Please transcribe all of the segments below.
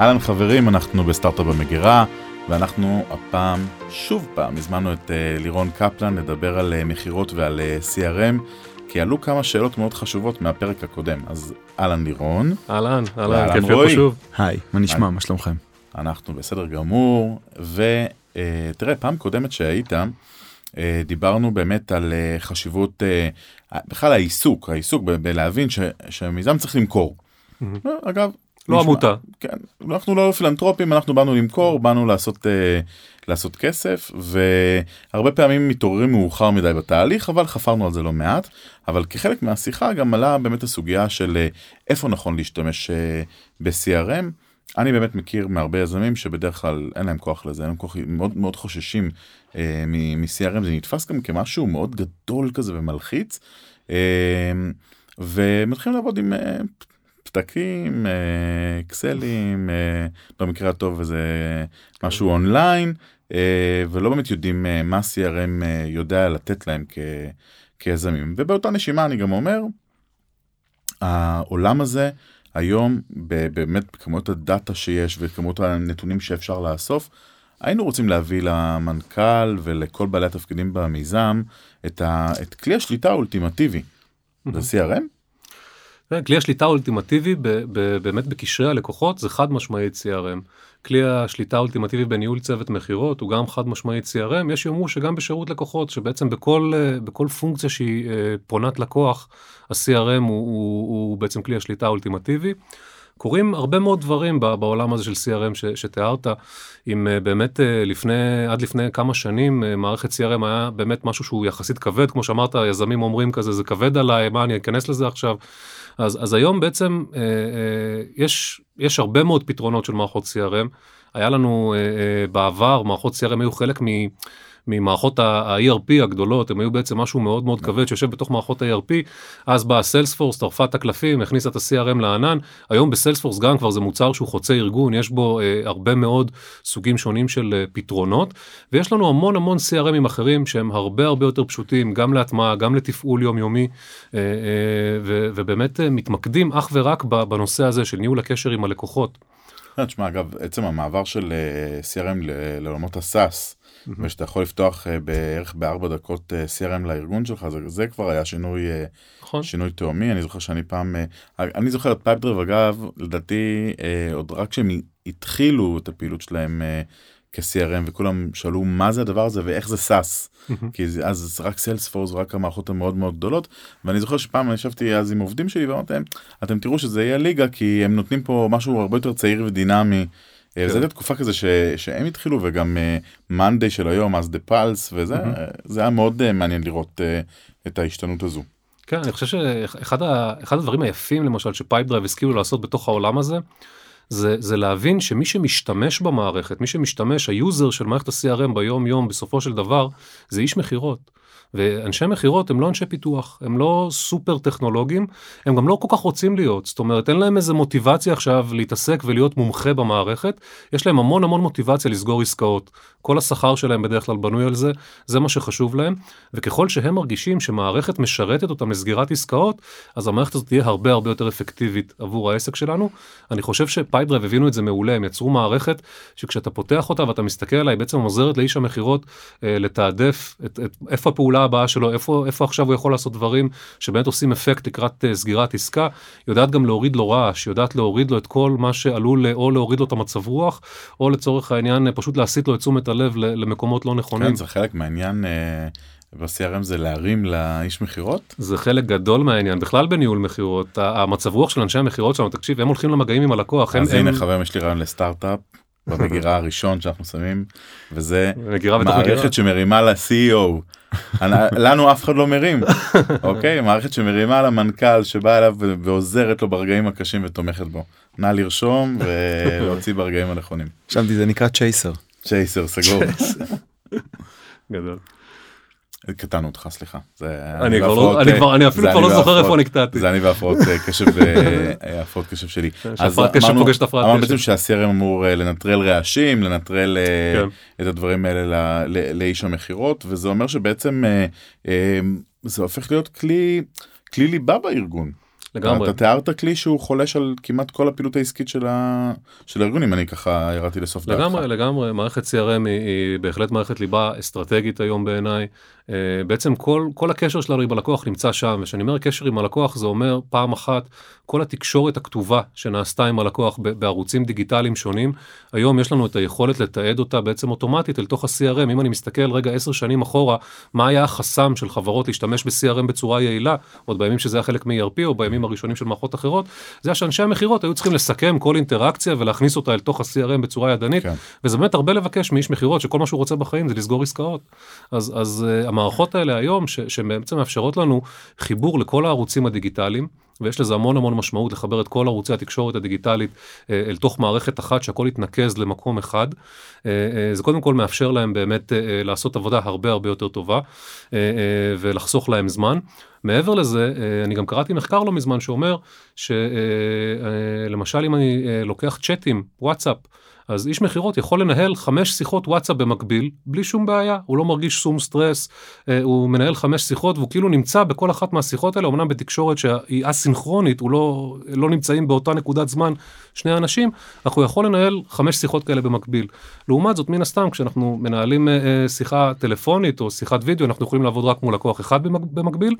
אהלן חברים, אנחנו בסטארט-אפ במגירה, ואנחנו הפעם, שוב פעם, הזמנו את uh, לירון קפלן לדבר על uh, מכירות ועל uh, CRM, כי עלו כמה שאלות מאוד חשובות מהפרק הקודם. אז אהלן לירון. אהלן, אהלן, כיף להיות פה שוב. היי, מה נשמע, מה שלומכם? אנחנו בסדר גמור, ותראה, פעם קודמת שהיית, uh, דיברנו באמת על uh, חשיבות, uh, בכלל העיסוק, העיסוק בלהבין שמיזם צריך למכור. Mm-hmm. אגב, לא עמותה. כן, אנחנו לא פילנטרופים, אנחנו באנו למכור, באנו לעשות, אה, לעשות כסף, והרבה פעמים מתעוררים מאוחר מדי בתהליך, אבל חפרנו על זה לא מעט. אבל כחלק מהשיחה גם עלה באמת הסוגיה של אה, איפה נכון להשתמש אה, ב-CRM. אני באמת מכיר מהרבה יזמים שבדרך כלל אין להם כוח לזה, להם כוח, מאוד מאוד חוששים אה, מ-CRM, זה נתפס גם כמשהו מאוד גדול כזה ומלחיץ. אה, ומתחילים לעבוד עם אה, פתקים, אה, אקסלים, אה, במקרה הטוב איזה משהו. אונליין, אה, ולא באמת יודעים מה CRM יודע לתת להם כיזמים. ובאותה נשימה אני גם אומר, העולם הזה היום באמת בכמות הדאטה שיש וכמות הנתונים שאפשר לאסוף, היינו רוצים להביא למנכ"ל ולכל בעלי התפקידים במיזם את, ה, את כלי השליטה האולטימטיבי. זה CRM? כן, כלי השליטה האולטימטיבי באמת בקשרי הלקוחות זה חד משמעית CRM. כלי השליטה האולטימטיבי בניהול צוות מכירות הוא גם חד משמעית CRM, יש יאמרו שגם בשירות לקוחות, שבעצם בכל, בכל פונקציה שהיא אה, פונת לקוח, ה-CRM הוא, הוא, הוא בעצם כלי השליטה האולטימטיבי. קורים הרבה מאוד דברים בעולם הזה של CRM ש, שתיארת, אם אה, באמת אה, לפני, עד לפני כמה שנים מערכת CRM היה באמת משהו שהוא יחסית כבד, כמו שאמרת, יזמים אומרים כזה, זה כבד עליי, מה אני אכנס לזה עכשיו? אז, אז היום בעצם אה, אה, יש, יש הרבה מאוד פתרונות של מערכות CRM. היה לנו אה, אה, בעבר, מערכות CRM היו חלק מ... ממערכות ה-ERP הגדולות, הם היו בעצם משהו מאוד מאוד כבד שיושב בתוך מערכות ה-ERP, אז באה סיילספורס, טרפה את הקלפים, הכניסה את ה-CRM לענן, היום בסיילספורס גם כבר זה מוצר שהוא חוצה ארגון, יש בו אה, הרבה מאוד סוגים שונים של אה, פתרונות, ויש לנו המון המון CRMים אחרים שהם הרבה הרבה יותר פשוטים, גם להטמעה, גם לתפעול יומיומי, אה, אה, ו- ובאמת אה, מתמקדים אך ורק בנושא הזה של ניהול הקשר עם הלקוחות. תשמע, אגב, עצם המעבר של אה, CRM לעולמות הסאס, ושאתה יכול לפתוח uh, בערך בארבע דקות uh, CRM לארגון שלך, זה, זה כבר היה שינוי, uh, נכון. שינוי תהומי, אני זוכר שאני פעם, אני זוכר את Pipedrive אגב, לדעתי עוד רק כשהם התחילו את הפעילות שלהם כ-CRM וכולם שאלו מה זה הדבר הזה ואיך זה SaaS, כי אז רק Salesforce ורק המערכות המאוד מאוד גדולות, ואני זוכר שפעם אני ישבתי אז עם עובדים שלי ואמרתי להם, אתם תראו שזה יהיה ליגה כי הם נותנים פה משהו הרבה יותר צעיר ודינמי. כן. זה תקופה כזה ש, שהם התחילו וגם monday uh, של היום אז דאפולס וזה mm-hmm. זה היה מאוד uh, מעניין לראות uh, את ההשתנות הזו. כן אני חושב שאחד ה, הדברים היפים למשל ש Pipedrive השכילו לעשות בתוך העולם הזה. זה, זה להבין שמי שמשתמש במערכת, מי שמשתמש, ה user של מערכת ה-CRM ביום יום בסופו של דבר, זה איש מכירות. ואנשי מכירות הם לא אנשי פיתוח, הם לא סופר טכנולוגיים, הם גם לא כל כך רוצים להיות, זאת אומרת אין להם איזה מוטיבציה עכשיו להתעסק ולהיות מומחה במערכת, יש להם המון המון מוטיבציה לסגור עסקאות. כל השכר שלהם בדרך כלל בנוי על זה, זה מה שחשוב להם, וככל שהם מרגישים שמערכת משרתת אותם לסגירת עסקאות, אז המערכת הזאת תהיה הרבה הרבה יותר אפקטיבית עבור העסק שלנו. אני חושב ש Pipedrive הבינו את זה מעולה, הם יצרו מערכת שכשאתה פותח אותה ואתה מסתכל עליה, היא בעצם עוזרת לאיש המכירות אה, לתעדף את, את, איפה הפעולה הבאה שלו, איפה, איפה עכשיו הוא יכול לעשות דברים שבאמת עושים אפקט לקראת uh, סגירת עסקה, יודעת גם להוריד לו רעש, יודעת להוריד לו את כל מה שעלול או להוריד לו את המצב רוח, או לצורך העניין uh, פשוט להסיט לו את הלב למקומות לא נכונים. כן, זה חלק מהעניין. Uh... ב-CRM זה להרים לאיש מכירות? זה חלק גדול מהעניין, בכלל בניהול מכירות, המצב רוח של אנשי המכירות שלנו, תקשיב, הם הולכים למגעים עם הלקוח. אז הנה הם... חברים, יש לי רעיון לסטארט-אפ, במגירה הראשון שאנחנו שמים, וזה מערכת שמרימה ל-CEO. לנו אף אחד לא מרים, אוקיי? מערכת שמרימה למנכ"ל שבא אליו ועוזרת לו ברגעים הקשים ותומכת בו. נא לרשום ולהוציא ברגעים הנכונים. חשבתי זה נקרא צ'ייסר. צ'ייסר סגור. גדול. קטענו אותך סליחה. אני כבר לא, אני כבר, אני אפילו כבר לא זוכר איפה נקטעתי. זה אני והפרעות אה, קשב, אה, הפרעות קשב שלי. אז אמרנו בעצם שה-CRM אמור אה, לנטרל רעשים, לנטרל כן. את הדברים האלה לאיש המכירות, וזה אומר שבעצם זה הופך להיות כלי ליבה בארגון. לגמרי. אתה תיארת כלי שהוא חולש על כמעט כל הפעילות העסקית של, ה... של הארגונים, אני ככה ירדתי לסוף דעתך. לגמרי, לגמרי, מערכת CRM היא, היא בהחלט מערכת ליבה אסטרטגית היום בעיניי. Uh, בעצם כל, כל הקשר שלנו עם הלקוח נמצא שם, וכשאני אומר קשר עם הלקוח זה אומר פעם אחת כל התקשורת הכתובה שנעשתה עם הלקוח בערוצים דיגיטליים שונים, היום יש לנו את היכולת לתעד אותה בעצם אוטומטית אל תוך ה-CRM, אם אני מסתכל רגע עשר שנים אחורה, מה היה החסם של חברות להשתמש ב-CRM בצורה יעילה, עוד בימים שזה היה חלק מ-ERP או בימים הראשונים של מערכות אחרות, זה היה שאנשי המכירות היו צריכים לסכם כל אינטראקציה ולהכניס אותה אל תוך ה-CRM בצורה ידנית, כן. וזה באמת הרבה לבקש מאיש מכירות שכל מה שהוא רוצה בחיים זה לסגור עסקאות. אז, אז uh, המערכות האלה היום, ש, שבעצם מאפשרות לנו חיבור לכל הערוצים הדיגיטליים, ויש לזה המון המון משמעות לחבר את כל ערוצי התקשורת הדיגיטלית אה, אל תוך מערכת אחת שהכל יתנקז למקום אחד. אה, אה, זה קודם כל מאפשר להם באמת לעשות עבודה הרבה הרבה יותר טובה ולחסוך להם זמן. מעבר לזה, אני גם קראתי מחקר לא מזמן שאומר שלמשל אם אני לוקח צ'אטים, וואטסאפ, אז איש מכירות יכול לנהל חמש שיחות וואטסאפ במקביל, בלי שום בעיה, הוא לא מרגיש שום סטרס, אה, הוא מנהל חמש שיחות והוא כאילו נמצא בכל אחת מהשיחות האלה, אמנם בתקשורת שהיא אסינכרונית, הוא לא, לא נמצאים באותה נקודת זמן שני אנשים, אך הוא יכול לנהל חמש שיחות כאלה במקביל. לעומת זאת, מן הסתם, כשאנחנו מנהלים אה, אה, שיחה טלפונית או שיחת וידאו, אנחנו יכולים לעבוד רק מול לקוח אחד במקביל.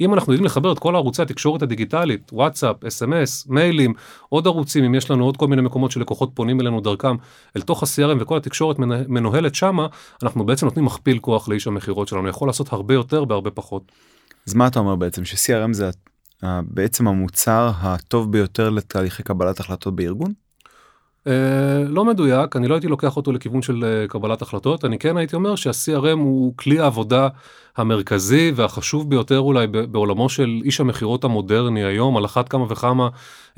אם אנחנו יודעים לחבר את כל ערוצי התקשורת הדיגיטלית, וואטסאפ, אס.אם.אס, מיילים, עוד ערוצים, אם יש לנו עוד כל מיני מקומות שלקוחות פונים אלינו דרכם, אל תוך ה-CRM וכל התקשורת מנוהלת שמה, אנחנו בעצם נותנים מכפיל כוח לאיש המכירות שלנו, יכול לעשות הרבה יותר בהרבה פחות. אז מה אתה אומר בעצם, ש-CRM זה בעצם המוצר הטוב ביותר לתהליכי קבלת החלטות בארגון? Uh, לא מדויק, אני לא הייתי לוקח אותו לכיוון של uh, קבלת החלטות, אני כן הייתי אומר שה-CRM הוא כלי העבודה המרכזי והחשוב ביותר אולי בעולמו של איש המכירות המודרני היום, על אחת כמה וכמה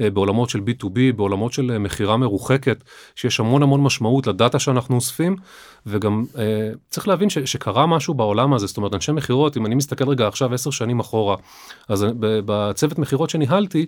אה, בעולמות של B2B, בעולמות של אה, מכירה מרוחקת, שיש המון המון משמעות לדאטה שאנחנו אוספים, וגם אה, צריך להבין ש, שקרה משהו בעולם הזה, זאת אומרת אנשי מכירות, אם אני מסתכל רגע עכשיו עשר שנים אחורה, אז בצוות מכירות שניהלתי,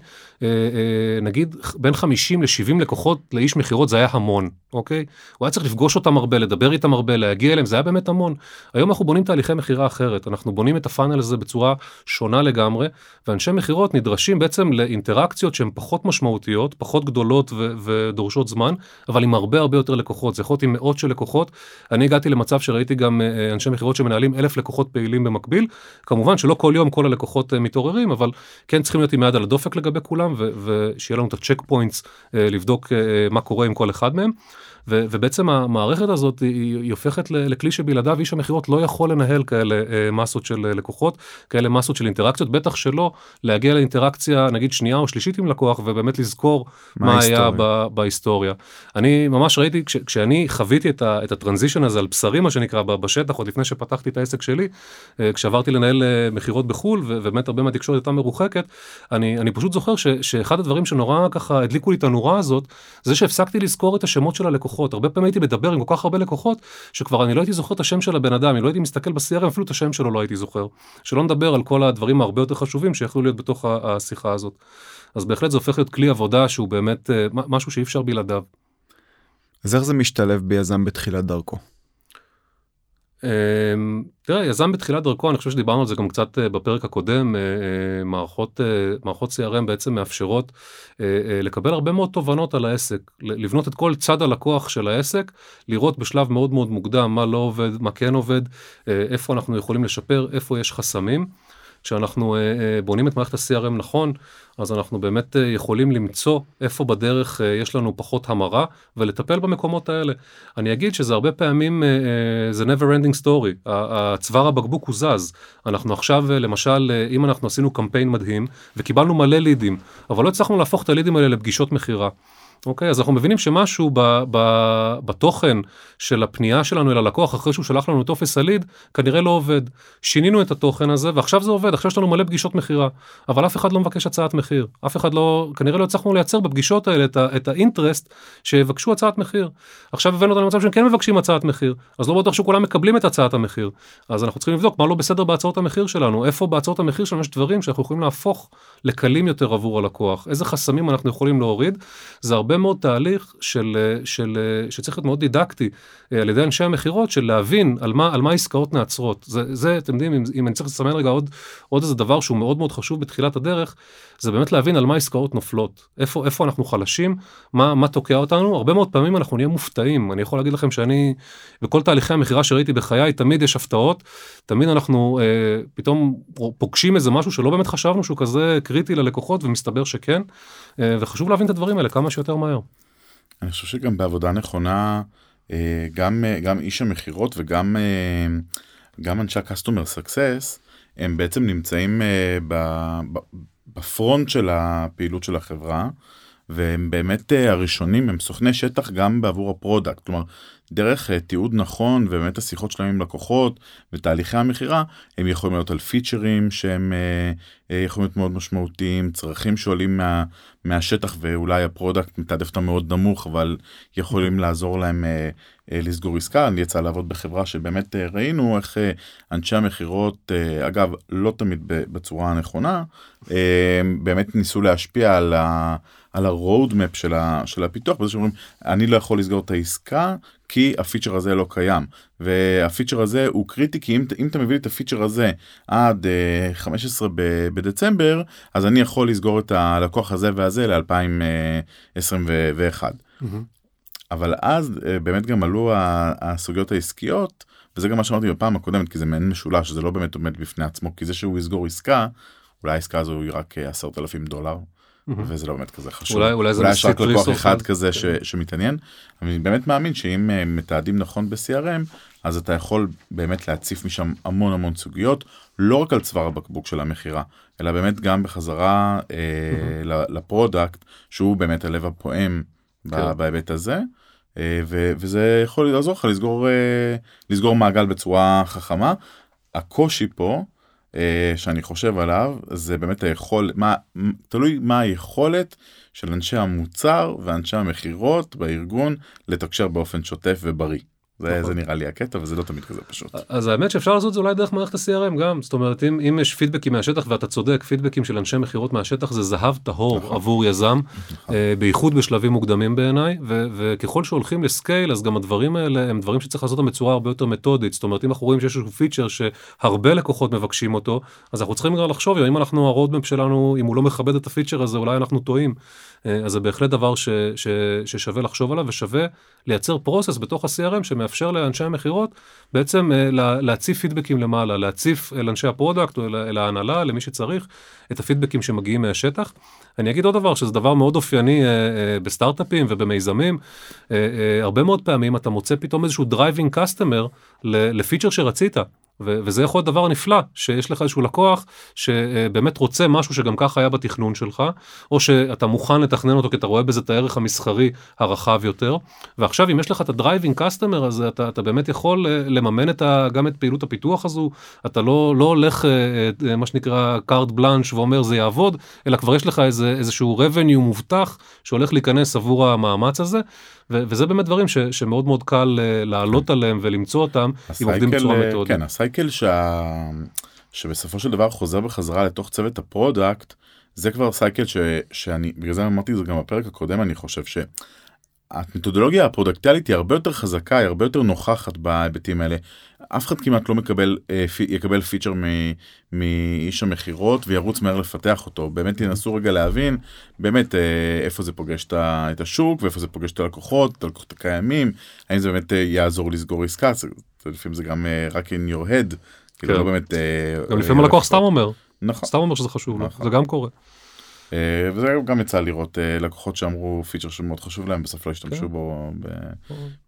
נגיד בין 50 ל-70 לקוחות לאיש מכירות זה היה המון, אוקיי? הוא היה צריך לפגוש אותם הרבה, לדבר איתם הרבה, להגיע אליהם, זה היה באמת המון. היום אנחנו בונים תהליכי מכירה אחרת, אנחנו בונים את הפאנל הזה בצורה שונה לגמרי, ואנשי מכירות נדרשים בעצם לאינטראקציות שהן פחות משמעותיות, פחות גדולות ו- ודורשות זמן, אבל עם הרבה הרבה יותר לקוחות, זה יכול להיות עם מאות של לקוחות. אני הגעתי למצב שראיתי גם אה, אנשי מכירות שמנהלים אלף לקוחות פעילים במקביל, כמובן שלא כל יום כל הלקוחות אה, מתעוררים, אבל כן צריכים להיות עם יד על הדופק לגבי כולם, ו- ושיהיה לנו את הצ'ק פוינטס אה, לבדוק מה קורה עם כל אחד מהם. ו, ובעצם המערכת הזאת היא, היא הופכת לכלי שבלעדיו איש המכירות לא יכול לנהל כאלה אה, מסות של אה, לקוחות, כאלה מסות של אינטראקציות, בטח שלא להגיע לאינטראקציה נגיד שנייה או שלישית עם לקוח ובאמת לזכור מה, מה היה ב, בהיסטוריה. אני ממש ראיתי, כש, כשאני חוויתי את, ה, את הטרנזישן הזה על בשרי מה שנקרא בשטח עוד לפני שפתחתי את העסק שלי, אה, כשעברתי לנהל מכירות בחו"ל ובאמת הרבה מהתקשורת הייתה מרוחקת, אני, אני פשוט זוכר ש, שאחד הדברים שנורא ככה הדליקו לי את הנורה הזאת, זה שהפסקתי לזכור את השמות של הלקוחות. לקוחות, הרבה פעמים הייתי מדבר עם כל כך הרבה לקוחות, שכבר אני לא הייתי זוכר את השם של הבן אדם, אני לא הייתי מסתכל ב-CRM, אפילו את השם שלו לא הייתי זוכר. שלא נדבר על כל הדברים הרבה יותר חשובים שיכולו להיות בתוך השיחה הזאת. אז בהחלט זה הופך להיות כלי עבודה שהוא באמת אה, משהו שאי אפשר בלעדיו. אז איך זה משתלב ביזם בתחילת דרכו? אמ, תראה, יזם בתחילת דרכו, אני חושב שדיברנו על זה גם קצת אה, בפרק הקודם, אה, אה, מערכות, מערכות CRM בעצם מאפשרות לקבל הרבה מאוד תובנות על העסק, לבנות את כל צד הלקוח של העסק, לראות בשלב מאוד מאוד מוקדם מה לא עובד, מה כן עובד, איפה אנחנו יכולים לשפר, איפה יש חסמים. כשאנחנו בונים את מערכת ה-CRM נכון, אז אנחנו באמת אה, יכולים למצוא איפה בדרך אה, יש לנו פחות המרה ולטפל במקומות האלה. אני אגיד שזה הרבה פעמים אה, זה never ending story, הצוואר הבקבוק הוא זז. אנחנו עכשיו למשל אם אנחנו עשינו קמפיין מדהים וקיבלנו מלא לידים, אבל לא הצלחנו להפוך את הלידים האלה לפגישות מכירה. אוקיי, אז אנחנו מבינים שמשהו ב, ב, בתוכן של הפנייה שלנו אל הלקוח אחרי שהוא שלח לנו טופס הליד, כנראה לא עובד. שינינו את התוכן הזה ועכשיו זה עובד, עכשיו יש לנו מלא פגישות מכירה, אבל אף אחד לא מבקש הצעת מחיר. אף אחד לא, כנראה לא הצלחנו לייצר בפגישות האלה את, את האינטרסט שיבקשו הצעת מחיר. עכשיו הבאנו אותנו למצב שהם כן מבקשים הצעת מחיר, אז לא בטוח שכולם מקבלים את הצעת המחיר. אז אנחנו צריכים לבדוק מה לא בסדר בהצעות המחיר שלנו, איפה בהצעות המחיר שלנו יש דברים שאנחנו יכולים להפוך לקלים יותר עבור הלקוח, איזה חסמים אנחנו יכולים להוריד. זה הרבה הרבה מאוד תהליך של, אה, של, אה, שצריך להיות מאוד דידקטי על ידי אנשי המכירות, של להבין על מה, על מה עסקאות נעצרות. זה, זה, אתם יודעים, אם, אם אני צריך לסמן רגע עוד, עוד איזה דבר שהוא מאוד מאוד חשוב בתחילת הדרך, זה באמת להבין על מה עסקאות נופלות, איפה, איפה אנחנו חלשים, מה, מה תוקע אותנו. הרבה מאוד פעמים אנחנו נהיה מופתעים. אני יכול להגיד לכם שאני, בכל תהליכי המכירה שראיתי בחיי, תמיד יש הפתעות, תמיד אנחנו אה, פתאום פוגשים איזה משהו שלא באמת חשבנו שהוא כזה קריטי ללקוחות, ומסתבר שכן, אה, וחשוב להבין את הדברים האלה כמה שיותר מהר. אני חושב שגם בעבודה נכונה, אה, גם, אה, גם איש המכירות וגם אה, גם אנשי ה-customer success, הם בעצם נמצאים אה, ב front של הפעילות של החברה, והם באמת אה, הראשונים, הם סוכני שטח גם בעבור ה product, כלומר, דרך אה, תיעוד נכון ובאמת השיחות שלהם עם לקוחות ותהליכי המכירה, הם יכולים להעלות פיצ'רים שהם יכולים להיות מאוד משמעותיים, צרכים שעולים מה, מהשטח ואולי ה product מתעדף אותם מאוד נמוך, אבל יכולים לעזור להם לסגור עסקה. אני יצא לעבוד בחברה שבאמת ראינו איך אנשי המכירות, אגב, לא תמיד בצורה הנכונה, באמת ניסו להשפיע על ה... על ה-road map של, ה, של הפיתוח, בזה שאומרים, אני לא יכול לסגור את העסקה כי הפיצ'ר הזה לא קיים. והפיצ'ר הזה הוא קריטי, כי אם, אם אתה מביא לי את הפיצ'ר הזה עד uh, 15 ב, בדצמבר, אז אני יכול לסגור את הלקוח הזה והזה ל-2021. Mm-hmm. אבל אז uh, באמת גם עלו הסוגיות העסקיות, וזה גם מה שאמרתי בפעם הקודמת, כי זה מעין משולש, זה לא באמת עומד בפני עצמו, כי זה שהוא יסגור עסקה, אולי העסקה הזו היא רק אה, עשרת אלפים דולר. וזה לא באמת כזה חשוב. אולי, אולי זה יש רק לקוח אחד כזה ש, כן. שמתעניין. אני באמת מאמין שאם uh, מתעדים נכון ב-CRM, אז אתה יכול באמת להציף משם המון המון סוגיות, לא רק על צוואר הבקבוק של המכירה, אלא באמת גם בחזרה uh, ל product, שהוא באמת הלב הפועם כן. בהיבט הזה. ו- וזה יכול לעזור לך לסגור, uh, לסגור מעגל בצורה חכמה. הקושי פה אה, שאני חושב עליו זה באמת היכול מה תלוי מה היכולת של אנשי המוצר ואנשי המכירות בארגון לתקשר באופן שוטף ובריא. זה, נכון. זה נראה לי הקטע וזה לא תמיד כזה פשוט. אז האמת שאפשר לעשות את זה אולי דרך מערכת ה-CRM גם זאת אומרת אם, אם יש פידבקים מהשטח ואתה צודק פידבקים של אנשי מכירות מהשטח זה זהב טהור נכון. עבור יזם נכון. אה, בייחוד בשלבים מוקדמים בעיניי ו- וככל שהולכים ל scale אז גם הדברים האלה הם דברים שצריך לעשות אותם בצורה הרבה יותר מתודית זאת אומרת אם אנחנו רואים שיש איזשהו feature שהרבה לקוחות מבקשים אותו אז אנחנו צריכים גם לחשוב אם אנחנו ה roadmap שלנו אם הוא לא מכבד את ה feature הזה אולי אנחנו טועים. אה, אז זה בהחלט דבר ש, ש, ששווה לחשוב עליו ושווה לייצר process בתוך ה-CRM שמאפשר לאנשי המכירות בעצם אה, להציף פידבקים למעלה, להציף אל אנשי ה product או אל ההנהלה, למי שצריך, את הפידבקים שמגיעים מהשטח. אני אגיד עוד דבר שזה דבר מאוד אופייני אה, אה, בסטארט-אפים ובמיזמים. אה, אה, הרבה מאוד פעמים אתה מוצא פתאום איזשהו driving customer ל feature שרצית. ו- וזה יכול להיות דבר נפלא, שיש לך איזשהו לקוח שבאמת רוצה משהו שגם ככה היה בתכנון שלך, או שאתה מוכן לתכנן אותו כי אתה רואה בזה את הערך המסחרי הרחב יותר, ועכשיו אם יש לך את ה driving customer הזה, אתה, אתה באמת יכול אה, לממן את ה, גם את פעילות הפיתוח הזו, אתה לא, לא הולך, אה, אה, מה שנקרא carte blanche ואומר זה יעבוד, אלא כבר יש לך איזה, איזשהו revenue מובטח שהולך להיכנס עבור המאמץ הזה. ו- וזה באמת דברים ש- שמאוד מאוד קל לעלות. עליהם ולמצוא אותם אם עובדים בצורה מתודית. כן, ה cycle שה... שבסופו של דבר חוזר בחזרה לתוך צוות ה product, זה כבר cycle ש... שאני, בגלל זה אמרתי זה גם בפרק הקודם, אני חושב ש... המתודולוגיה הפרודקטיאלית היא הרבה יותר חזקה, היא הרבה יותר נוכחת בהיבטים האלה. אף אחד כמעט לא מקבל, אה, יקבל פיצ'ר מאיש המכירות וירוץ מהר לפתח אותו. באמת ינסו רגע להבין באמת אה, איפה זה פוגש את השוק ואיפה זה פוגש את הלקוחות, את הלקוחות הקיימים, האם זה באמת אה, יעזור לסגור עסקה, לפעמים זה גם רק in your head, כאילו כן. לא באמת... גם לפעמים הלקוח סתם אומר, נכון. סתם אומר שזה חשוב, נכון. זה גם קורה. אה, וזה גם יצא לראות אה, לקוחות שאמרו פיצ'ר שמאוד חשוב להם בסוף לא השתמשו כן. בו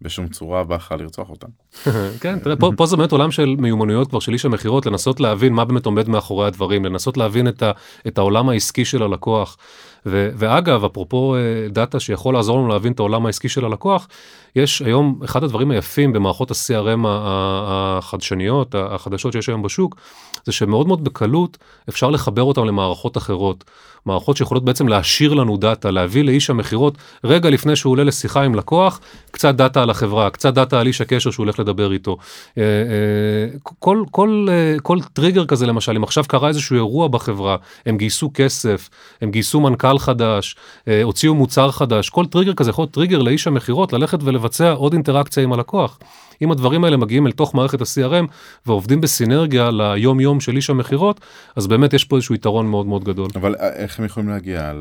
בשום צורה ואכל לרצוח אותם. כן תראה פה, פה זה באמת עולם של מיומנויות כבר של איש המכירות לנסות להבין מה באמת עומד מאחורי הדברים לנסות להבין את, ה, את העולם העסקי של הלקוח. ו, ואגב אפרופו אה, דאטה שיכול לעזור לנו להבין את העולם העסקי של הלקוח יש היום אחד הדברים היפים במערכות ה-CRM החדשניות החדשות שיש היום בשוק זה שמאוד מאוד בקלות אפשר לחבר אותם למערכות אחרות. מערכות שיכולות בעצם להשאיר לנו דאטה, להביא לאיש המכירות רגע לפני שהוא עולה לשיחה עם לקוח, קצת דאטה על החברה, קצת דאטה על איש הקשר שהוא הולך לדבר איתו. אה, אה, כל, כל, כל טריגר כזה למשל, אם עכשיו קרה איזשהו אירוע בחברה, הם גייסו כסף, הם גייסו מנכ"ל חדש, הוציאו מוצר חדש, כל טריגר כזה יכול להיות טריגר לאיש המכירות ללכת ולבצע עוד אינטראקציה עם הלקוח. אם הדברים האלה מגיעים אל תוך מערכת ה-CRM ועובדים בסינרגיה ליום יום של איש המכירות, אז באמת יש פה איזשהו יתרון מאוד מאוד גדול. אבל איך הם יכולים להגיע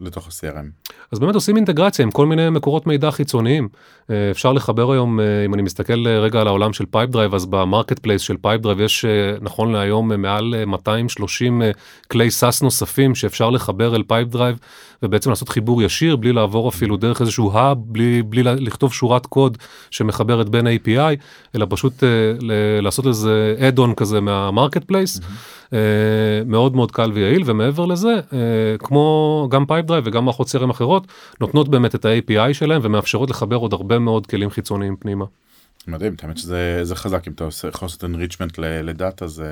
לתוך ה-CRM? אז באמת עושים אינטגרציה עם כל מיני מקורות מידע חיצוניים. אה, אפשר לחבר היום, אה, אם אני מסתכל אה, רגע על העולם של Pipedrive, אז ב marketplace של Pipedrive יש נכון להיום מעל 230 כלי SaaS נוספים שאפשר לחבר אל Pipedrive ובעצם לעשות חיבור ישיר בלי לעבור אפילו דרך איזשהו hub, בלי, בלי לכתוב שורת קוד שמחברת בין API, אלא פשוט לעשות איזה add-on כזה מה marketplace. Mm-hmm. אה, מאוד מאוד קל ויעיל ומעבר לזה אה, כמו גם Pipedrive וגם מערכות CRM אחרות נותנות באמת את ה-API שלהם ומאפשרות לחבר עוד הרבה מאוד כלים חיצוניים פנימה. מדהים, האמת שזה חזק אם אתה עושה, יכול לעשות enrichment לדאטה זה,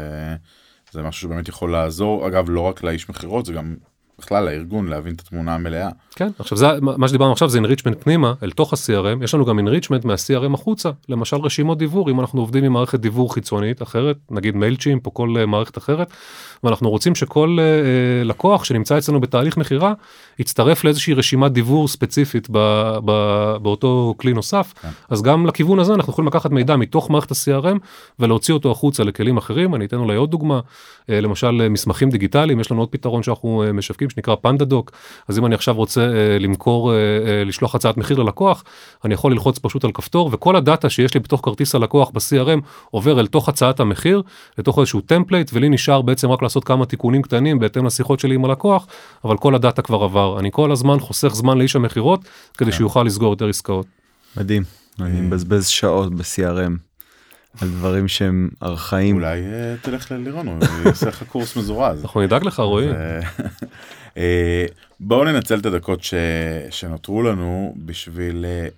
זה משהו שבאמת יכול לעזור אגב לא רק לאיש מכירות זה גם בכלל לארגון להבין את התמונה המלאה. כן, עכשיו זה מה שדיברנו עכשיו זה enrichment פנימה אל תוך ה-CRM, יש לנו גם enrichment מה-CRM החוצה, למשל רשימות דיוור, אם אנחנו עובדים עם מערכת דיוור חיצונית אחרת, נגיד מיילצ'ימפ או כל uh, מערכת אחרת, ואנחנו רוצים שכל uh, לקוח שנמצא אצלנו בתהליך מכירה, יצטרף לאיזושהי רשימת דיוור ספציפית ב, ב, באותו כלי נוסף, כן. אז גם לכיוון הזה אנחנו יכולים לקחת מידע מתוך מערכת ה-CRM ולהוציא אותו החוצה לכלים אחרים, אני אתן אולי עוד דוגמה, uh, למשל מסמכים דיגיטליים, יש לנו עוד פתרון שאנחנו משווקים שנקרא PandaDoc אז אם אני עכשיו רוצה למכור לשלוח הצעת מחיר ללקוח אני יכול ללחוץ פשוט על כפתור וכל הדאטה שיש לי בתוך כרטיס הלקוח ב-CRM עובר אל תוך הצעת המחיר לתוך איזשהו template ולי נשאר בעצם רק לעשות כמה תיקונים קטנים בהתאם לשיחות שלי עם הלקוח אבל כל הדאטה כבר עבר אני כל הזמן חוסך זמן לאיש המכירות כדי כן. שיוכל לסגור יותר עסקאות. מדהים. אני מבזבז שעות ב-CRM. על דברים שהם ארכאיים. אולי אה, תלך ללירון, הוא יעשה לך קורס מזורז. אנחנו נדאג לך רועי. אה, בואו ננצל את הדקות שנותרו לנו בשביל אה,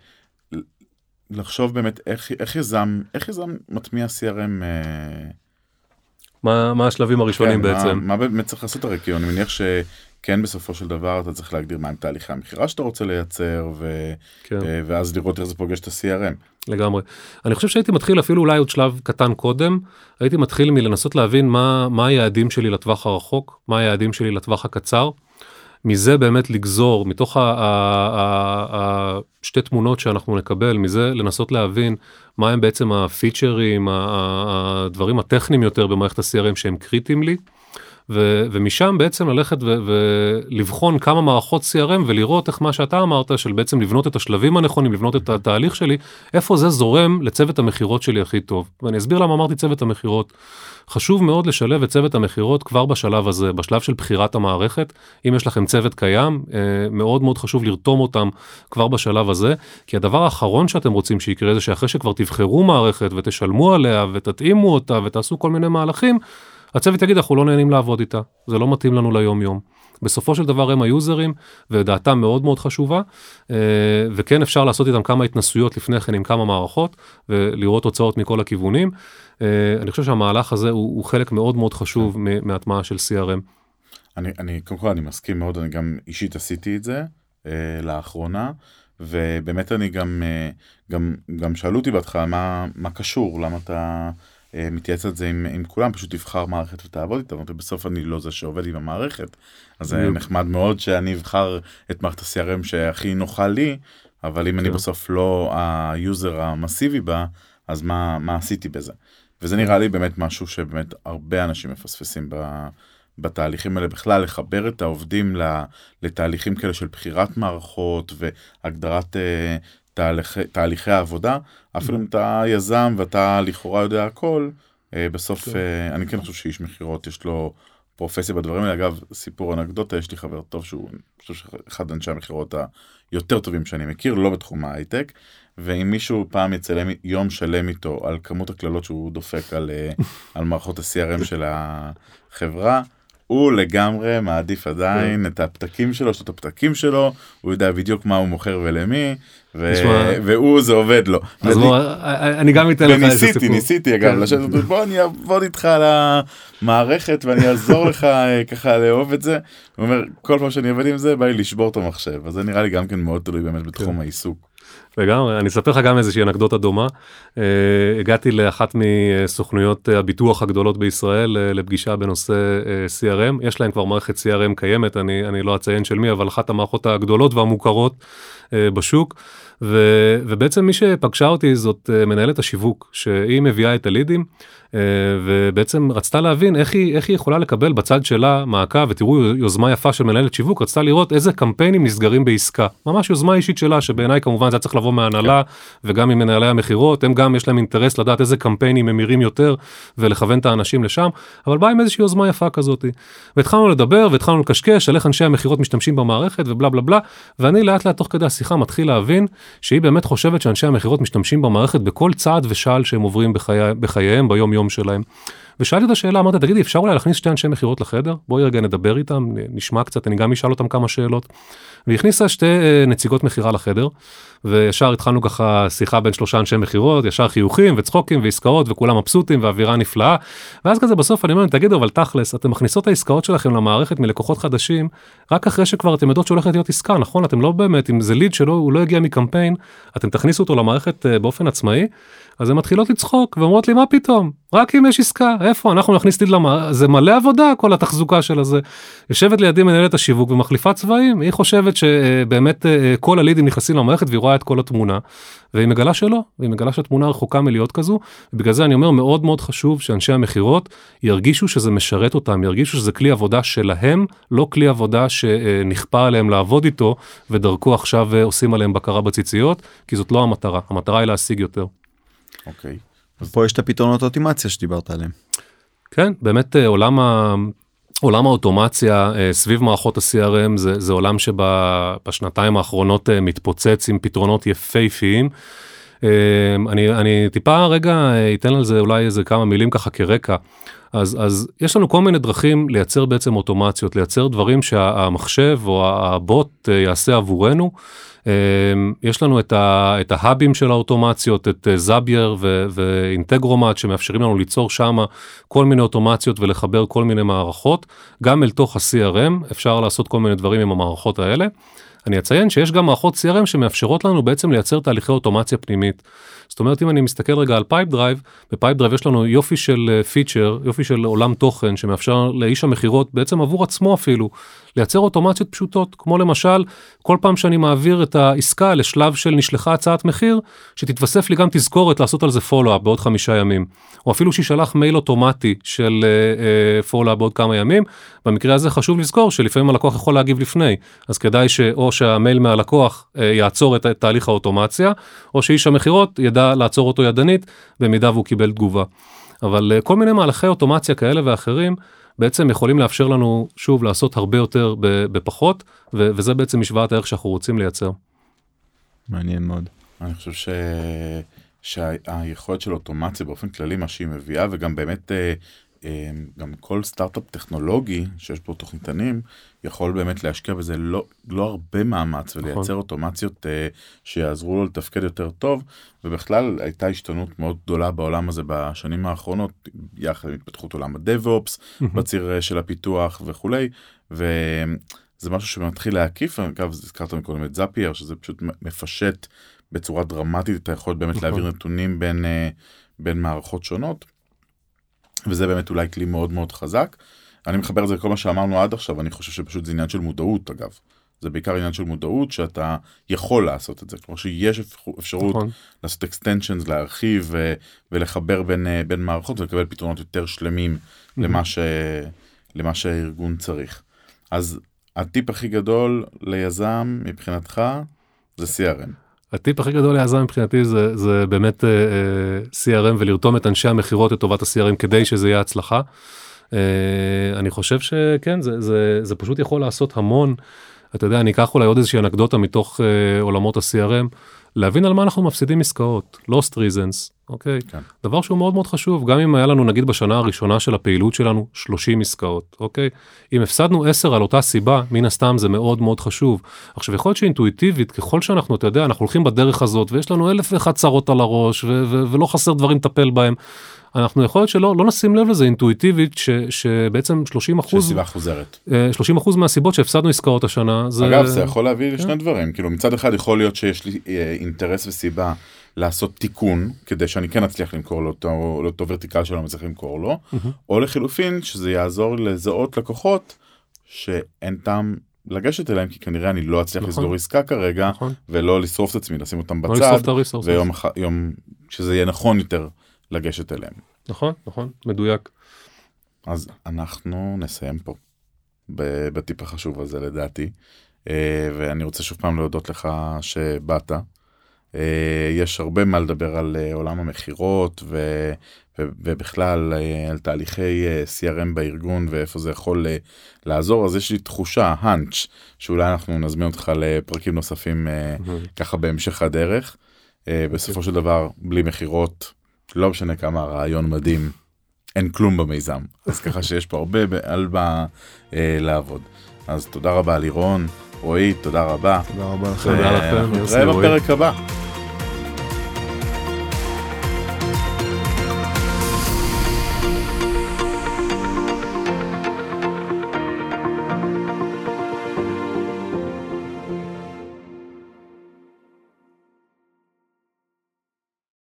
לחשוב באמת איך יזם, איך יזם מטמיע CRM. מה, מה השלבים הראשונים כן, בעצם? מה, מה באמת צריך לעשות הרי כי אני מניח שכן בסופו של דבר אתה צריך להגדיר מהם תהליכי המכירה שאתה רוצה לייצר ו, כן. ואז לראות איך זה פוגש את ה-CRM. לגמרי. אני חושב שהייתי מתחיל אפילו אולי עוד שלב קטן קודם, הייתי מתחיל מלנסות להבין מה, מה היעדים שלי לטווח הרחוק, מה היעדים שלי לטווח הקצר. מזה באמת לגזור, מתוך השתי תמונות שאנחנו נקבל, מזה לנסות להבין מה הם בעצם הפיצ'רים, הדברים הטכניים יותר במערכת ה-CRM שהם קריטיים לי. ו, ומשם בעצם ללכת ו, ולבחון כמה מערכות CRM ולראות איך מה שאתה אמרת של בעצם לבנות את השלבים הנכונים, לבנות את התהליך שלי, איפה זה זורם לצוות המכירות שלי הכי טוב. ואני אסביר למה אמרתי צוות המכירות. חשוב מאוד לשלב את צוות המכירות כבר בשלב הזה, בשלב של בחירת המערכת. אם יש לכם צוות קיים, אה, מאוד מאוד חשוב לרתום אותם כבר בשלב הזה, כי הדבר האחרון שאתם רוצים שיקרה זה שאחרי שכבר תבחרו מערכת ותשלמו עליה ותתאימו אותה ותעשו כל מיני מהלכים, הצוות יגיד אנחנו לא נהנים לעבוד איתה, זה לא מתאים לנו ליום יום. בסופו של דבר הם היוזרים ודעתם מאוד מאוד חשובה אה, וכן אפשר לעשות איתם כמה התנסויות לפני כן עם כמה מערכות ולראות תוצאות מכל הכיוונים. אה, אני חושב שהמהלך הזה הוא, הוא חלק מאוד מאוד חשוב כן. מהטמעה של CRM. אני, אני קודם כל אני מסכים מאוד אני גם אישית עשיתי את זה אה, לאחרונה ובאמת אני גם אה, גם גם שאלו אותי בהתחלה מה מה קשור למה אתה. אה, מתייעץ על זה עם, עם כולם, פשוט תבחר מערכת ותעבוד איתה, ובסוף אני לא זה שעובד עם המערכת. אז זה נחמד מאוד שאני אבחר את מערכת ה-CRM שהכי נוחה לי, אבל אם אני כן. בסוף לא ה user המסיבי בה, אז מה, מה עשיתי בזה? וזה נראה לי באמת משהו שבאמת הרבה אנשים מפספסים ב... בתהליכים האלה בכלל לחבר את העובדים לתהליכים כאלה של בחירת מערכות והגדרת אה, תהליכי, תהליכי העבודה, אפילו אם אתה יזם ואתה לכאורה יודע הכל, אה, בסוף כן. אה, אני כן חושב שאיש מכירות יש לו פרופסיה בדברים האלה. אגב, סיפור אנקדוטה, יש לי חבר טוב שהוא, אני חושב שאחד אנשי המכירות היותר טובים שאני מכיר, לא בתחום ההייטק, ואם מישהו פעם יצלם יום שלם איתו על כמות הקללות שהוא דופק על, אה, על מערכות ה-CRM של החברה, הוא לגמרי מעדיף עדיין את הפתקים שלו, יש לו את הפתקים שלו, הוא יודע בדיוק מה הוא מוכר ולמי, והוא זה עובד לו. אז בוא, אני גם אתן לך איזה סיפור. ניסיתי אגב, כן. לשבת, בוא אני אעבוד איתך על המערכת ואני אעזור לך אה, ככה לאהוב את זה. הוא אומר, כל פעם שאני עובד עם זה, בא לי לשבור את המחשב, אז זה נראה לי גם כן מאוד תלוי באמת בתחום כן. העיסוק. לגמרי, אני אספר לך גם איזושהי אנקדוטה דומה. Uh, הגעתי לאחת מסוכנויות הביטוח הגדולות בישראל uh, לפגישה בנושא uh, CRM, יש להם כבר מערכת CRM קיימת, אני, אני לא אציין של מי, אבל אחת המערכות הגדולות והמוכרות בשוק. ו, ובעצם מי שפגשה אותי זאת uh, מנהלת השיווק, שהיא מביאה את הלידים, uh, ובעצם רצתה להבין איך היא, איך היא יכולה לקבל בצד שלה מעקב, ותראו יוזמה יפה של מנהלת שיווק, רצתה לראות איזה קמפיינים נסגרים בעסקה. ממש יוזמה אישית שלה, שבעיניי כמובן זה צריך לבוא מההנהלה, כן. וגם ממנהלי המכירות, הם גם יש להם אינטרס לדעת איזה קמפיינים ממירים יותר, ולכוון את האנשים לשם, אבל באה עם איזושהי יוזמה יפה כזאת. והתחלנו לדבר, והתחלנו לקשקש על איך אנשי המכירות משתמשים במערכת, ובלה בלה בלה, ואני לאט לאט תוך כדי השיחה מתחיל להבין שהיא באמת חושבת שאנשי המכירות משתמשים במערכת בכל צעד ושעל שהם עוברים בחיי, בחייהם ביום יום שלהם. ושאלתי את השאלה, אמרתי, תגידי, אפשר אולי להכניס שתי אנשי מכירות לחדר? בואי רגע נדבר איתם, נשמע קצת, אני גם אשאל אותם כמה שאלות. והכניסה שתי אה, נציגות מכירה לחדר, וישר התחלנו ככה שיחה בין שלושה אנשי מכירות, ישר חיוכים וצחוקים ועסקאות וכולם מבסוטים ואווירה נפלאה. ואז כזה בסוף אני אומר, תגידו, אבל תכלס, אתם מכניסות את העסקאות שלכם למערכת מלקוחות חדשים, רק אחרי שכבר אתם יודעות שהולכת להיות עסקה, נכון? אתם לא באמת, אם זה ליד שלא, הוא לא הגיע מקמפיין, אתם תכניסו אותו למערכת אה, באופן עצמאי, אז הן מתחילות לצחוק ואומרות לי, מה פתאום? רק אם יש עסקה, איפה? אנחנו נכניס טיד למערכת, זה מלא עבודה כל התחזוקה של הזה. יושבת לידי מנהלת השיווק ומחליפה צבעים, היא חושבת שבאמת אה, כל הלידים נכנסים למערכת והיא רואה את כל התמונה, והיא מגלה שלא, והיא מגלה שהתמונה רחוקה מלהיות כזו, ובגלל זה אני אומר מאוד מאוד חשוב שאנשי המכירות ירגישו שזה משרת אותם, ירגישו שזה כלי עבודה שלהם, לא כלי עבודה שנכפה עליהם לעבוד איתו, ודרכו עכשיו אה, עושים עליהם בקרה בציציות, כי זאת לא המטרה, המטרה היא להשיג יותר. אוקיי. Okay. פה יש את הפתרונות אוטומציה שדיברת עליהם. כן, באמת אה, עולם ה... עולם האוטומציה אה, סביב מערכות ה-CRM זה, זה עולם שבשנתיים האחרונות אה, מתפוצץ עם פתרונות יפהפיים. אני, אני טיפה רגע אתן על זה אולי איזה כמה מילים ככה כרקע. אז, אז יש לנו כל מיני דרכים לייצר בעצם אוטומציות, לייצר דברים שהמחשב או הבוט יעשה עבורנו. אמ, יש לנו את, ה, את ההאבים של האוטומציות, את אה, זאבייר ואינטגרומט שמאפשרים לנו ליצור שם כל מיני אוטומציות ולחבר כל מיני מערכות. גם אל תוך ה-CRM אפשר לעשות כל מיני דברים עם המערכות האלה. אני אציין שיש גם מערכות CRM שמאפשרות לנו בעצם לייצר תהליכי אוטומציה פנימית. זאת אומרת אם אני מסתכל רגע על Pipedrive, ב Pipedrive יש לנו יופי של feature, אה, יופי של עולם תוכן שמאפשר לאיש המכירות בעצם עבור עצמו אפילו לייצר אוטומציות פשוטות כמו למשל כל פעם שאני מעביר את העסקה לשלב של נשלחה הצעת מחיר שתתווסף לי גם תזכורת לעשות על זה follow-up בעוד חמישה ימים או אפילו שישלח מייל אוטומטי של follow-up uh, בעוד כמה ימים. במקרה הזה חשוב לזכור שלפעמים הלקוח יכול להגיב לפני אז כדאי שאו שהמייל מהלקוח uh, יעצור את תהליך האוטומציה או שאיש המכירות ידע לעצור אותו ידנית במידה והוא קיבל תגובה. אבל uh, כל מיני מהלכי אוטומציה כאלה ואחרים בעצם יכולים לאפשר לנו שוב לעשות הרבה יותר בפחות ו- וזה בעצם משוואת הערך שאנחנו רוצים לייצר. מעניין מאוד. אני חושב ש... שהיכולת של אוטומציה באופן כללי מה שהיא מביאה וגם באמת אה, אה, גם כל סטארט-אפ טכנולוגי שיש בו תוכניתנים יכול באמת להשקיע בזה לא, לא הרבה מאמץ ולייצר נכון. אוטומציות uh, שיעזרו לו לתפקד יותר טוב ובכלל הייתה השתנות מאוד גדולה בעולם הזה בשנים האחרונות יחד עם התפתחות עולם הדב-אופס בציר uh, של הפיתוח וכולי וזה משהו שמתחיל להקיף אגב הזכרת מקודם את זאפייר שזה פשוט מפשט בצורה דרמטית את היכולת באמת נכון. להעביר נתונים בין, uh, בין מערכות שונות וזה באמת אולי כלי מאוד מאוד חזק. אני מחבר את זה לכל מה שאמרנו עד עכשיו, אני חושב שפשוט זה עניין של מודעות אגב. זה בעיקר עניין של מודעות שאתה יכול לעשות את זה, כלומר שיש אפשרות נכון. לעשות extensions, להרחיב ו- ולחבר בין, אה, בין מערכות ולקבל פתרונות יותר שלמים mm-hmm. למה, ש- למה שהארגון צריך. אז הטיפ הכי גדול ליזם מבחינתך זה CRM. הטיפ הכי גדול ליזם מבחינתי זה, זה באמת uh, uh, CRM ולרתום את אנשי המכירות לטובת ה-CRM כדי שזה יהיה הצלחה. אה, אני חושב שכן זה זה זה פשוט יכול לעשות המון. אתה יודע אני אקח אולי עוד איזושהי אנקדוטה מתוך uh, עולמות ה-CRM להבין על מה אנחנו מפסידים עסקאות lost reasons אוקיי? כן. דבר שהוא מאוד מאוד חשוב, גם אם היה לנו נגיד בשנה הראשונה של הפעילות שלנו 30 עסקאות, אוקיי? אם הפסדנו 10 על אותה סיבה, מן הסתם זה מאוד מאוד חשוב. עכשיו יכול להיות שאינטואיטיבית, ככל שאנחנו, אתה יודע, אנחנו הולכים בדרך הזאת ויש לנו אלף ואחת צרות על הראש ו- ו- ולא חסר דברים לטפל בהם. אנחנו יכול להיות שלא לא נשים לב לזה אינטואיטיבית ש, שבעצם 30 אחוז, שסיבה חוזרת. אה, 30 אחוז מהסיבות שהפסדנו עסקאות השנה זה אגב זה יכול להביא כן. לשני דברים כאילו מצד אחד יכול להיות שיש לי אה, אינטרס וסיבה לעשות תיקון כדי שאני כן אצליח למכור לאותו, לאותו ורטיקל שלא מצליח למכור לו מהמם. או לחילופין שזה יעזור לזהות לקוחות שאין טעם לגשת אליהם כי כנראה אני לא אצליח נכון. לסגור עסקה כרגע נכון? ולא לשרוף את עצמי לשים אותם לא בצד הריסורס. ויום אח- יום שזה יהיה נכון יותר לגשת אליהם. נכון נכון מדויק. אז אנחנו נסיים פה בטיפ החשוב הזה לדעתי אה, ואני רוצה שוב פעם להודות לך שבאת. אה, יש הרבה מה לדבר על אה, עולם המכירות ו- ובכלל אה, על תהליכי CRM בארגון ואיפה זה יכול לעזור אז יש לי תחושה האנץ' שאולי אנחנו נזמין אותך לפרקים נוספים ככה בהמשך הדרך. בסופו של דבר בלי מכירות לא משנה כמה הרעיון מדהים אין כלום במיזם אז ככה שיש פה הרבה על מה לעבוד. אז תודה רבה לירון רועי תודה רבה. תודה רבה לכם. תודה לכם, נתראה רועי. בפרק הבא.